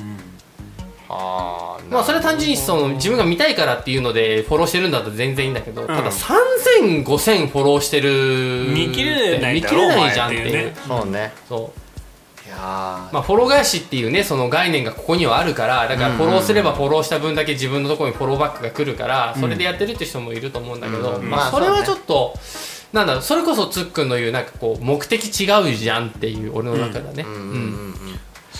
あまあそれは単純にその自分が見たいからっていうのでフォローしてるんだったら全然いいんだけど、ただ3000、5000フォローしてる見切れない見切だろれないじゃんっていう。ね。そうね。そう。いやー。まあフォロー返しっていうねその概念がここにはあるからだからフォローすればフォローした分だけ自分のところにフォローバックが来るからそれでやってるって人もいると思うんだけど、うんまあまあそれはちょっと、なんだろうそれこそつっくんの言うなんかこう目的違うじゃんっていう俺の中だね、うんうんうんうん。うん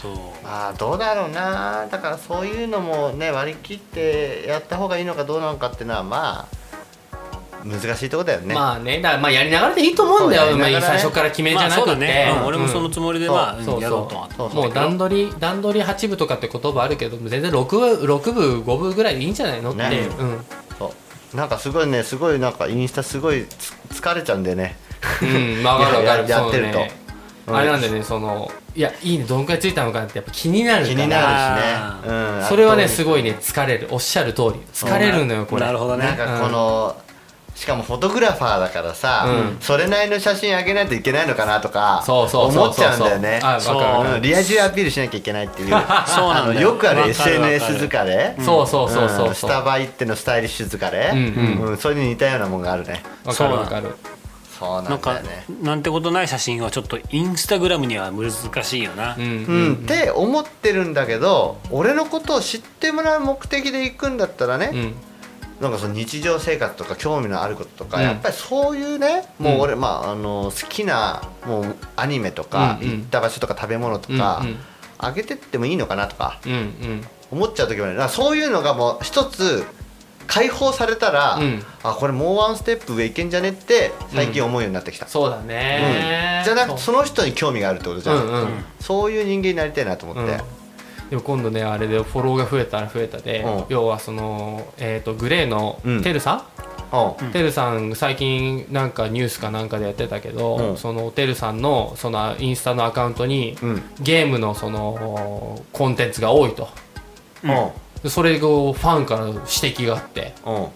そう。まあどうだろうな。だからそういうのもね割り切ってやった方がいいのかどうなのかっていうのはまあ難しいとこだよね、まあね。だからまあやりながらでいいと思うんだよ、まあ、最初から決めじゃなくて、まあそうだね。うん。うん俺もそのつもりでまあうんそうそう。やろうとはそうもう段取り段取り8部とかって言葉あるけど全然6部6部5部ぐらいでいいんじゃないのって、ね。うん。そう。なんかすごいねすごいなんかインスタすごいつ疲れちゃうんだよね。うん、まあ、わかるわかる。(laughs) ややってると。ねうんあれなんでねそのいやいいねどんくらいついたのかなってやっぱ気になるから。気になあるしね、うん、それはねすごいね疲れる。おっしゃる通り。疲れるのよこれ。なるほどね。なんかこの、しかもフォトグラファーだからさ、うん。それなりの写真あげないといけないのかなとかそうそうそうそう思っちゃうんだよね。あわかるわかる。う。んリア充アピールしなきゃいけないっていう。(laughs) そうなんだよ。あのよ。くある SNS 疲れ。そうそうそうそうそう。ん。スタバ行ってのスタイリッシュ疲れ、うんうん。それに似たようなもんがあるね。わかるわかるそうななんだよね。なんてことない写真はちょっとインスタグラムには難しいよな。うんうん、って思ってるんだけど俺のことを知ってもらう目的で行くんだったらね、うん。なんかその日常生活とか興味のあることとか、うん。やっぱりそういうねもう俺、まあ、あの好きなもうアニメとか、うんうん。行った場所とか食べ物とか、うんうん。あげてってもいいのかなとか思っちゃう時もある。だからそういうのがもう一つ解放されたら、うん。あこれもうワンステップ上いけんじゃねって最近思うようになってきた、そうだね。うん。じゃなくてそその人に興味があるってことじゃん、うんうん。そういう人間になりたいなと思って、うん。でも今度ねあれでフォローが増えたら増えたで、うん。要はその、えー、とグレーのうん。てるさん、うん。てるさん最近なんかニュースかなんかでやってたけど、うん。そのてるさんのそのインスタのアカウントに、うん。ゲームのそのコンテンツが多いと。うんでそれをファンから指摘があって。う。ん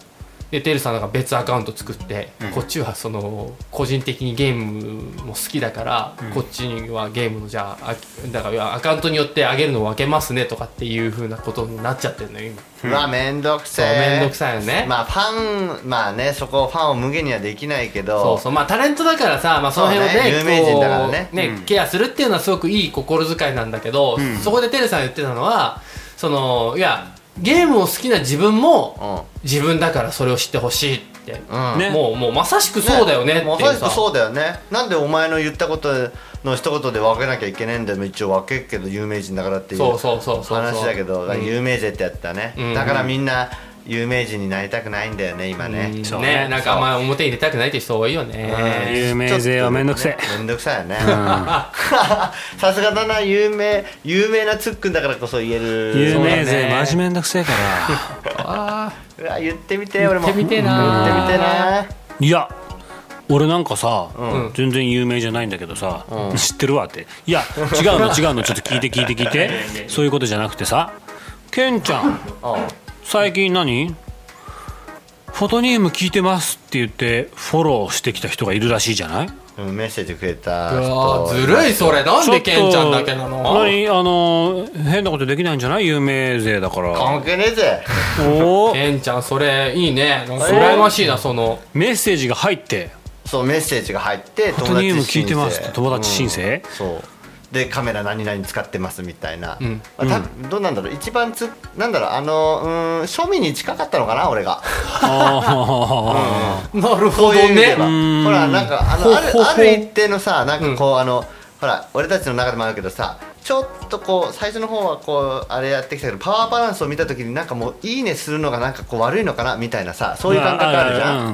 でてるさんなんか別アカウント作って、こっちはその個人的にゲームも好きだから、こっちにはゲームのじゃああだからアカウントによってあげるのを分けますねとかっていうふうなことになっちゃってるのよ今。うわめんどくせそうえめんどくさいよね、まあファンまあねそこファンを無限にはできないけど。そうそう。まあタレントだからさ、まあ、その辺をそうねね有名人だからね。こうケアするっていうのはすごくいい心遣いなんだけど、そこでテレさん言ってたのはそのいやゲームを好きな自分もうん。自分だからそれを知ってほしいって、うん。ね。もうもうまさしくそうだよねってまさ、さしくそうだよね。なんでお前の言ったことの一言で分けなきゃいけないんだよ。一応分けるけど有名人だからっていうそうそうそうそうそう。話だけど、うん。有名税ってやったね、うん。だからみんな有名人になりたくないんだよね今ね、うん。そう。ねねなんかあんま表に出たくないって人多いよね、有名税はめんどくせえ。めんどくさいよね、(laughs) さすがだな有名有名なつっくんだからこそ言える。有名税そうだねマジめんどくせえから。あうわ言ってみて俺も。言ってみてえな。言ってみてえな。いや俺なんかさ、ん。全然有名じゃないんだけどさ、知ってるわって。いや違うの違うのちょっと聞いて聞いて聞いて。(laughs) そういうことじゃなくてさケンちゃん最近何？フォトニウム聞いてますって言ってフォローしてきた人がいるらしいじゃない？うんメッセージくれたうわ人ずるいそれ。なんでケンちゃんだけなの？何？あの変なことできないんじゃない？有名税だから。関係ねえぜ。おお (laughs) ケンちゃんそれいいね。なんか羨ましいなその。メッセージが入って。そうメッセージが入ってフォトニウム聞いてますって友達申請？うんそうでカメラ何々使ってますみたいな、ん。まあたどうなんだろう。一番つなんだろう。あのうーん庶民に近かったのかな俺が。あ (laughs) なるほどね。は。ほらなんかあのあるある一定のさなんかこう、あのほら俺たちの中でもあるけどさちょっとこう最初の方はこうあれやってきたけどパワーバランスを見た時になんかもういいねするのがなんかこう悪いのかなみたいなさそういう感覚あるじゃん、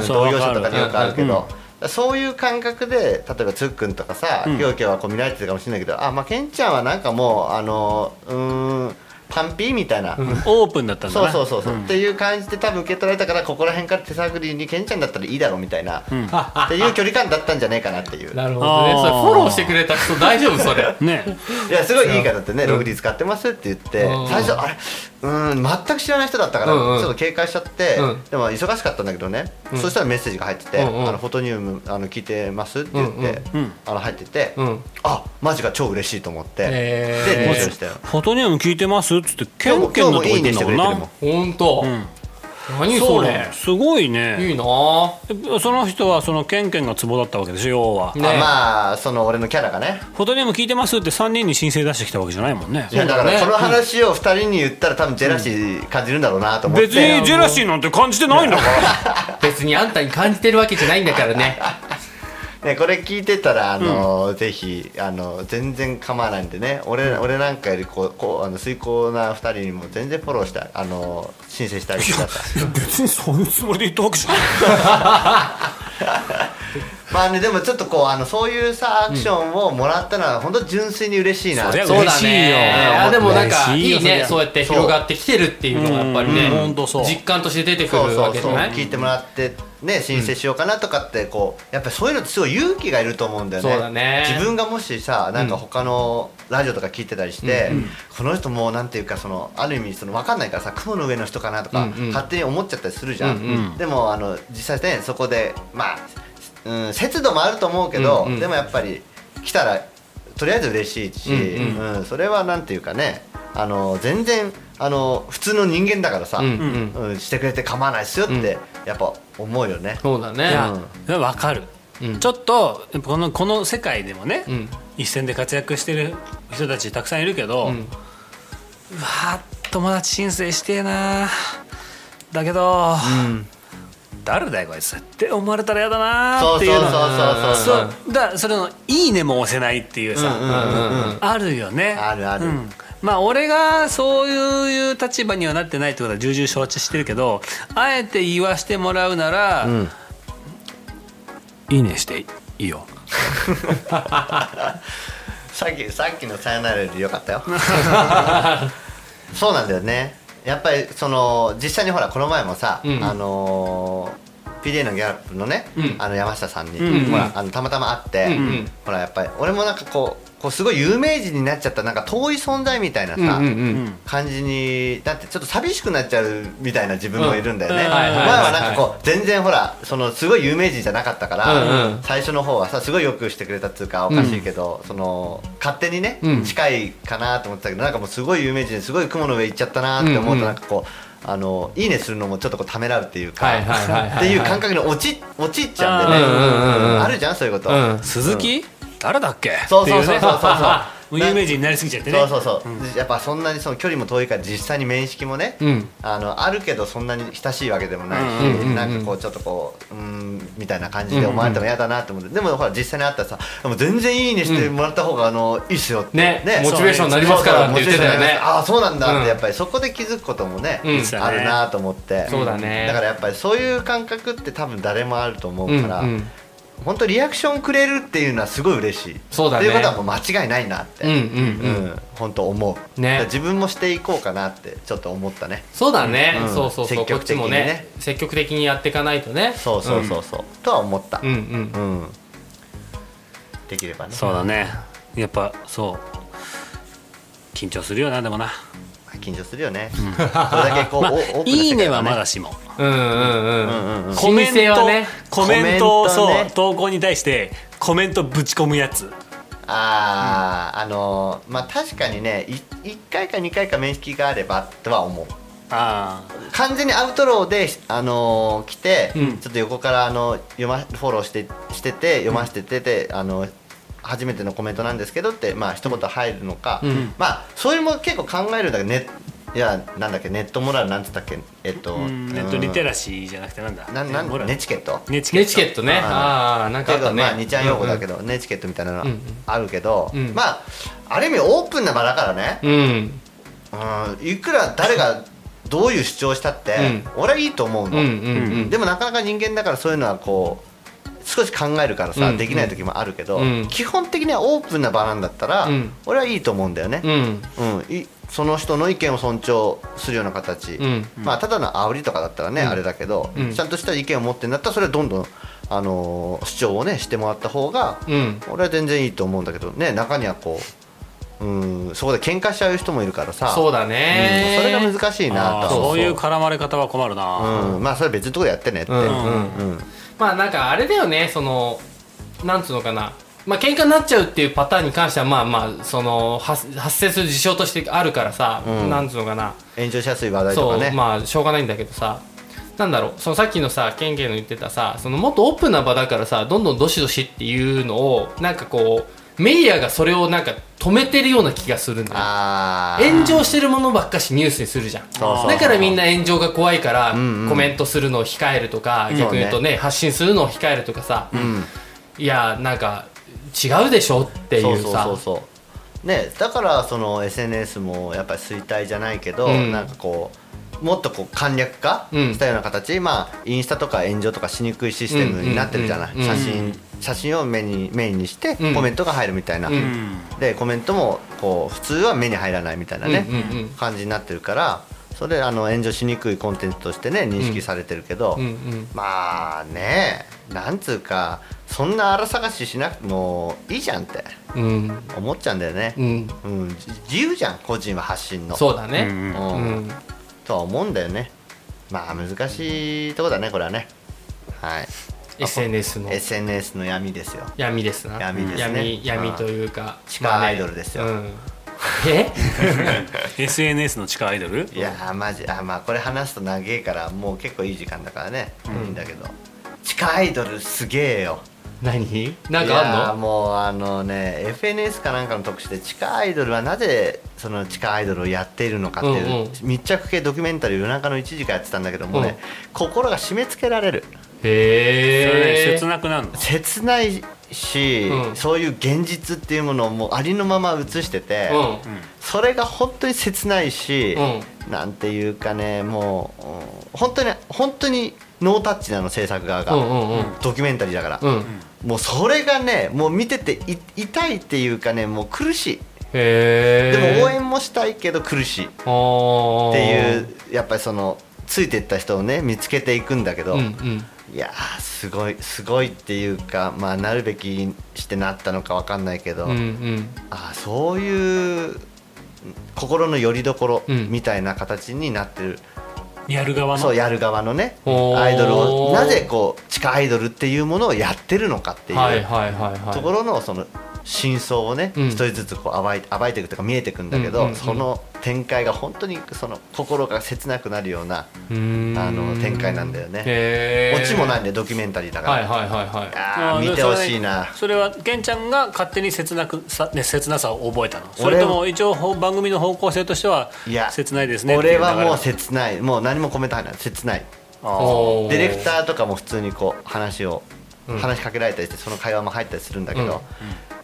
うん。同業者とかによくあるけど、わそういう感覚で例えばつっくんとかさ、きょうきょうはこう見られてたかもしれないけどあまあけんちゃんはなんかもうあのうーんパンピーみたいな、オープンだったんだそうなそうそうそう、っていう感じで多分受け取られたからここら辺から手探りにけんちゃんだったらいいだろうみたいな、っていう距離感だったんじゃねえかなっていう。なるほどね。それフォローしてくれた人大丈夫それ。ね (laughs) いやすごいいい方ってね、ログリ使ってますって言って、うん。最初あれ？うん全く知らない人だったから、うんうん。ちょっと警戒しちゃって、うん。でも忙しかったんだけどね、そしたらメッセージが入ってて「うんうん。あのフォトニウムあの聞いてます?」って言って、うんうん。あの入ってて、うん。あマジか超嬉しいと思って、で入場したよ。フォトニウム聞いてますっつってケ今日もンケンのとこ行ってん今日もいいねしだもんなてくれてるもん。ほんと。ん何それ。すごいね。いいな。ぁその人はそのケンケンがツボだったわけでしょ要は、ね。あまあその俺のキャラがね。フォトニウム聞いてますって3人に申請出してきたわけじゃないもんね。いやだからこの話を2人に言ったら多分ジェラシー感じるんだろうなと思って、別にジェラシーなんて感じてないんだから。(laughs) 別にあんたに感じてるわけじゃないんだからねね、これ聞いてたら、あのぜひあの全然構わないんでね。俺,、俺なんかよりこうこうあの遂行な2人にも全然フォローしてあの申請してあげてください。別にそういうつもりで言ったわけじゃない (laughs) まあねでもちょっとこうあのそういうさアクションをもらったのは本当純粋に嬉しいな、そうだ嬉しいよ。ねあでもなんかいよ。いいねそうやって広がってきてるっていうのがやっぱりねうん。実感として出てくるそうそうそう。わけじゃない聞いてもらってね申請しようかなとかってこうやっぱりそういうのってすごい勇気がいると思うんだよね。そうだね。自分がもしさなんか他のラジオとか聞いてたりして、この人もなんていうかそのある意味その分かんないからさ雲の上の人かなとか、うんうん。勝手に思っちゃったりするじゃん、うんうん。でもあの実際ねそこでまあ、うん、節度もあると思うけど、うんうん。でもやっぱり来たらとりあえず嬉しいし、うんうん。それはなんていうかねあの全然あの普通の人間だからさ、うんうん。うん、してくれて構わないっすよって、やっぱ思うよね。そうだね。いや分かる、うん。ちょっとこのこの世界でもね、うん。一線で活躍してる人たちたくさんいるけど、ううんわー友達申請してえなだけど、うん誰だよこいつ。って思われたら嫌だなーっていうのそうそう。そうそうそう。だそれの「いいね」も押せないっていうさ、あるよね。あるある。うん。まあ俺がそういう立場にはなってないってことは重々承知してるけどあえて言わしてもらうなら「んいいねしていいよ。(laughs) さっきさっきの「さよなら」よりよかったよ。(laughs) そうなんだよねやっぱりその実際にほらこの前もさ、うん。あのー PDA のギャラップのね、うん。あの山下さんに、うん。ほらあのたまたま会って、うん。うん。ほらやっぱり俺もなんかこうこうすごい有名人になっちゃったなんか遠い存在みたいなさ、うんうんうん。感じにだってちょっと寂しくなっちゃうみたいな自分もいるんだよね、うん。前はなんかこう全然ほらそのすごい有名人じゃなかったから、うんうん。最初の方はさすごいよくしてくれたっていうかおかしいけど、その勝手にね、うん近いかなと思ってたけどなんかもうすごい有名人ですごい雲の上行っちゃったなって思ううんうん。となんかこう。あのいいねするのもちょっとこうためらうっていうか、っていう感覚に落ち落ちっちゃうんだよね、うんうんうんうんあるじゃんそういうこと、うん。鈴木、誰だっけ？そうそうそうそう。そうっていね。(laughs) もう有名人になりすぎちゃってね。そうそうそう、やっぱそんなにその距離も遠いから実際に面識もね、うん。あのあるけどそんなに親しいわけでもないし、うんうんうんなんかこうちょっとこううーんみたいな感じで思われても嫌だなって思って、でもほら実際に会ったらさでも全然いいねしてもらった方があのいいっすよってね。モチベーションになりますからって言ってたよね。ああそうなんだって、うん。やっぱりそこで気づくこともね、うん。あるなと思って。そうだね。だからやっぱりそういう感覚って多分誰もあると思うから、うんうん本当リアクションくれるっていうのはすごい嬉しい。そうだね。っていうことはもう間違いないなって、うんうんうん。本当思う、ね。自分もしていこうかなってちょっと思ったね。そうだね、うん。そうそうそう。積極的にね。こっちもね積極的にやっていかないとね。そうそうそうそう、とは思った。うんうん。うん、できればね。そうだね。やっぱそう。緊張するよなでもな、まあ緊張するよね、これだけこう、(laughs) いいねはまだしも。うんうんうんうんうんコメント、はねコメントをコメントね。そう投稿に対してコメントぶち込むやつ。ああ、あのーまあ確かにねい1回か2回か面識があればとは思う。あ完全にアウトローで、あのー来て、うん。ちょっと横からあの読まフォローしてしてて読ませててて、あの初めてのコメントなんですけどってまあ一言入るのか、うん。まあそういうのも結構考えるんだけどねいやなんだっけネットモラルなんつったっけえっと、あ、うん。ネットリテララシーじゃなくてなんだ？ななんほらネチケット？ネチケット。ネチケットね。ああなんかあったね。まあ、2ちゃん用語だけど、ネチケットみたいなのうんうん。あるけど、うん。まあある意味オープンな場だからね、うん。うん、いくら誰がどういう主張したって、うん。俺はいいと思うの、うんうんうん。でもなかなか人間だからそういうのはこう少し考えるからさ、うん。できない時もあるけど、うん。基本的にはオープンな場なんだったら、うん。俺はいいと思うんだよね、うん。うん。いその人の意見を尊重するような形、うん。まあただの煽りとかだったらね、うん。あれだけど、うん。ちゃんとした意見を持ってんだったらそれはどんどん、あのー主張をねしてもらった方が、うん。俺は全然いいと思うんだけどね中にはこううんそこで喧嘩しちゃう人もいるからさそうだうんねそれが難しいなと。そういう絡まれ方は困るな、うん、まあそれ別のとこでやってねって、うんうん。うんまあなんかあれだよねそのなんつうのかな。まあ喧嘩になっちゃうっていうパターンに関してはまあまあその発発生する事象としてあるからさ、うん。なんつうのかな。炎上しやすい話題とそう、かねまあしょうがないんだけどさ。なんだろうそのさっきのさケンケンの言ってたさそのもっとオープンな場だからさどんどんどしどしっていうのをなんかこうメディアがそれをなんか止めてるような気がするんだよ。炎上してるものばっかしニュースにするじゃん。だからみんな炎上が怖いから、んうんコメントするのを控えるとか、ん逆に言うとね発信するのを控えるとかさ、うん。いやなんか違うでしょっていうさ。そうそうそうそう。ねだからその SNS もやっぱり衰退じゃないけど、うん。なんかこうもっとこう簡略化うんしたような形、まあインスタとか炎上とかしにくいシステムになってるじゃない、写真写真を目にメインにしてうん。コメントが入るみたいな、うん。でコメントもこう普通は目に入らないみたいなね、うんうんうん。感じになってるからそれあの炎上しにくいコンテンツとしてね認識されてるけど、うんうん。まあねなんつうかそんな荒探ししなくてもいいじゃんってうん。思っちゃうんだよね、うん。うん。じ自由じゃん個人は発信の。そうだね。うん。ううんん。とは思うんだよね。まあ難しいとこだねこれはね。はい SNS の。SNS の闇ですよ。闇ですな。闇ですね。闇闇というか地下アイドルですよ。うん。(laughs) (laughs) え SNS の地下アイドル？いやーマジあまあこれ話すと長えからもう結構いい時間だからね、いいんだけど。地下アイドルすげえよ。何？なんかあんの？ーもうあのね FNS かなんかの特集で地下アイドルはなぜその地下アイドルをやっているのかっていう、うんうん。密着系ドキュメンタリー夜中の1時間やってたんだけどもね、うん。心が締め付けられるそれねへえ切なくなるの？切ないし、うん。そういう現実っていうものをもうありのまま映してて、うん。それが本当に切ないし、うなんていうかねもううん本当に本当にノータッチなの制作側が、うんうんうん。ドキュメンタリーだから、うん。もうそれがねもう見ててい痛いっていうかねもう苦しい。でも応援もしたいけど苦しい。っっていうやっぱりそのついていった人をね見つけていくんだけど、うんうんいやーすごいすごいっていうかまあなるべきしてなったのかわかんないけど、うんうん。あーそういう心の拠り所うん。みたいな形になってる、やる側の？そうやる側のね。アイドルをなぜこう地下アイドルっていうものをやってるのかっていう、ところのその真相をね、うん。一人ずつこう暴い暴いていくというか見えていくんだけど、うんうんうん。その展開が本当にその心が切なくなるようなあの展開なんだよね。オチもないんでドキュメンタリーだから、はいはいはいはい。あー見てほしいな。それはケンちゃんが勝手に切なくさ、ね、切なさを覚えたの。そ俺れとも一応ほ番組の方向性としてはいや切ないですね俺はもう切ない。もう何もコメント入らない。切ない。ディレクターとかも普通にこう話を、話しかけられたりしてその会話も入ったりするんだけど、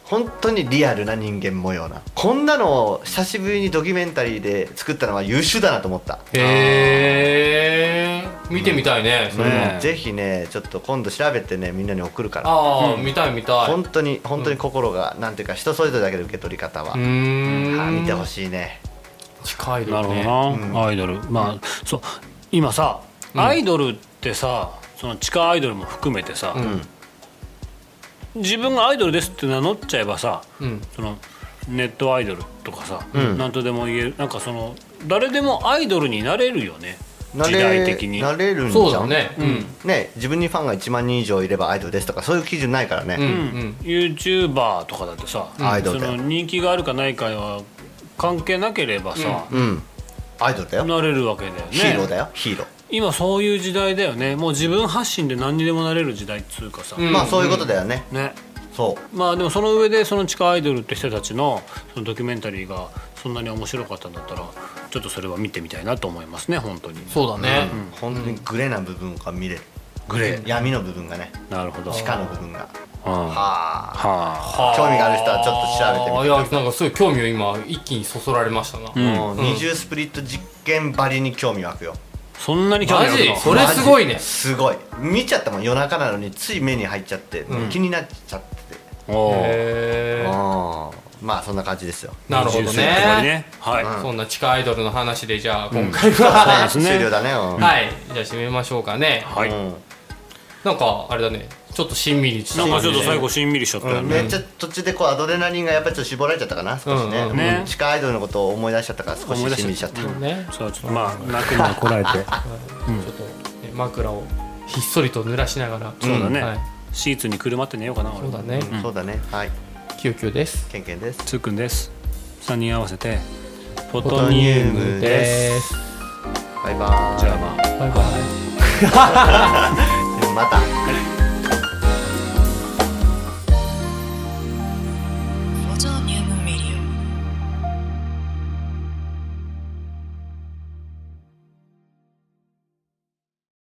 本当にリアルな人間模様な。こんなのを久しぶりにドキュメンタリーで作ったのは優秀だなと思った、へえ見てみたいねそれね。ぜひねちょっと今度調べてねみんなに送るから。ああ見たい見たい。本当に本当に心が、なんていうか人それぞれだけど受け取り方は、うーん。あー見てほしいね。近いなるほどねな、アイドル。まあそう今さ、アイドルってさその地下アイドルも含めてさ、うん自分がアイドルですって名乗っちゃえばさうん。そのネットアイドルとかさ、ん。なんとでも言えるなんかその誰でもアイドルになれるよね。時代的に。なれるんじゃん。そうだね。うん。ね自分にファンが1万人以上いればアイドルですとかそういう基準ないからね、うん。うん。YouTuber とかだってさ、アイドルその人気があるかないかは関係なければさ、うん。アイドルだよ、なれるわけだよね。ヒーローだよ。ヒーロー、今そういう時代だよね。もう自分発信で何にでもなれる時代っつうかさ、うん。まあそういうことだよね、ね。そう。まあでもその上でその地下アイドルって人たちのそのドキュメンタリーがそんなに面白かったんだったらちょっとそれは見てみたいなと思いますね本当に。そうだね。本当にグレーな部分が見れる。グレー。闇の部分がね。なるほど。地下の部分が。ははあ。は興味がある人はちょっと調べてみてあい。やなんかすごい興味を今一気にそそられましたな、もう二重スプリット実験ばりに興味湧くよそんなに興味あるの？マジ？それすごいね。すごい。見ちゃったもん夜中なのについ目に入っちゃって、気になっちゃって。ておー。へまあそんな感じですよ。なるほど20世紀終わりねね。はい、そんな地下アイドルの話でじゃあ今回は、そうですね終了だね。うん。はい。じゃあ締めましょうかね。はい。うん。なんかあれだねちょっとしんみりしたなんかちょっと最後しんみりしちゃったよね、めっちゃ途中でこうアドレナリンがやっぱりちょっと絞られちゃったかな少しね,、うんうん。ね。地下アイドルのことを思い出しちゃったから少し思い出ししんみりしちゃった、ね。そうちょっとまあ泣くにはこらえて。(laughs) ちょっと、ね、枕をひっそりと濡らしながら。そうだね、はい、シーツにくるまって寝ようかな俺。そうだね、そうだね。はい。キヨキヨです。ケンケンです。つーくんです。3人合わせてフォトトニウムです。バイバーイ。じゃあまあ。バイバイ。(laughs) でもまた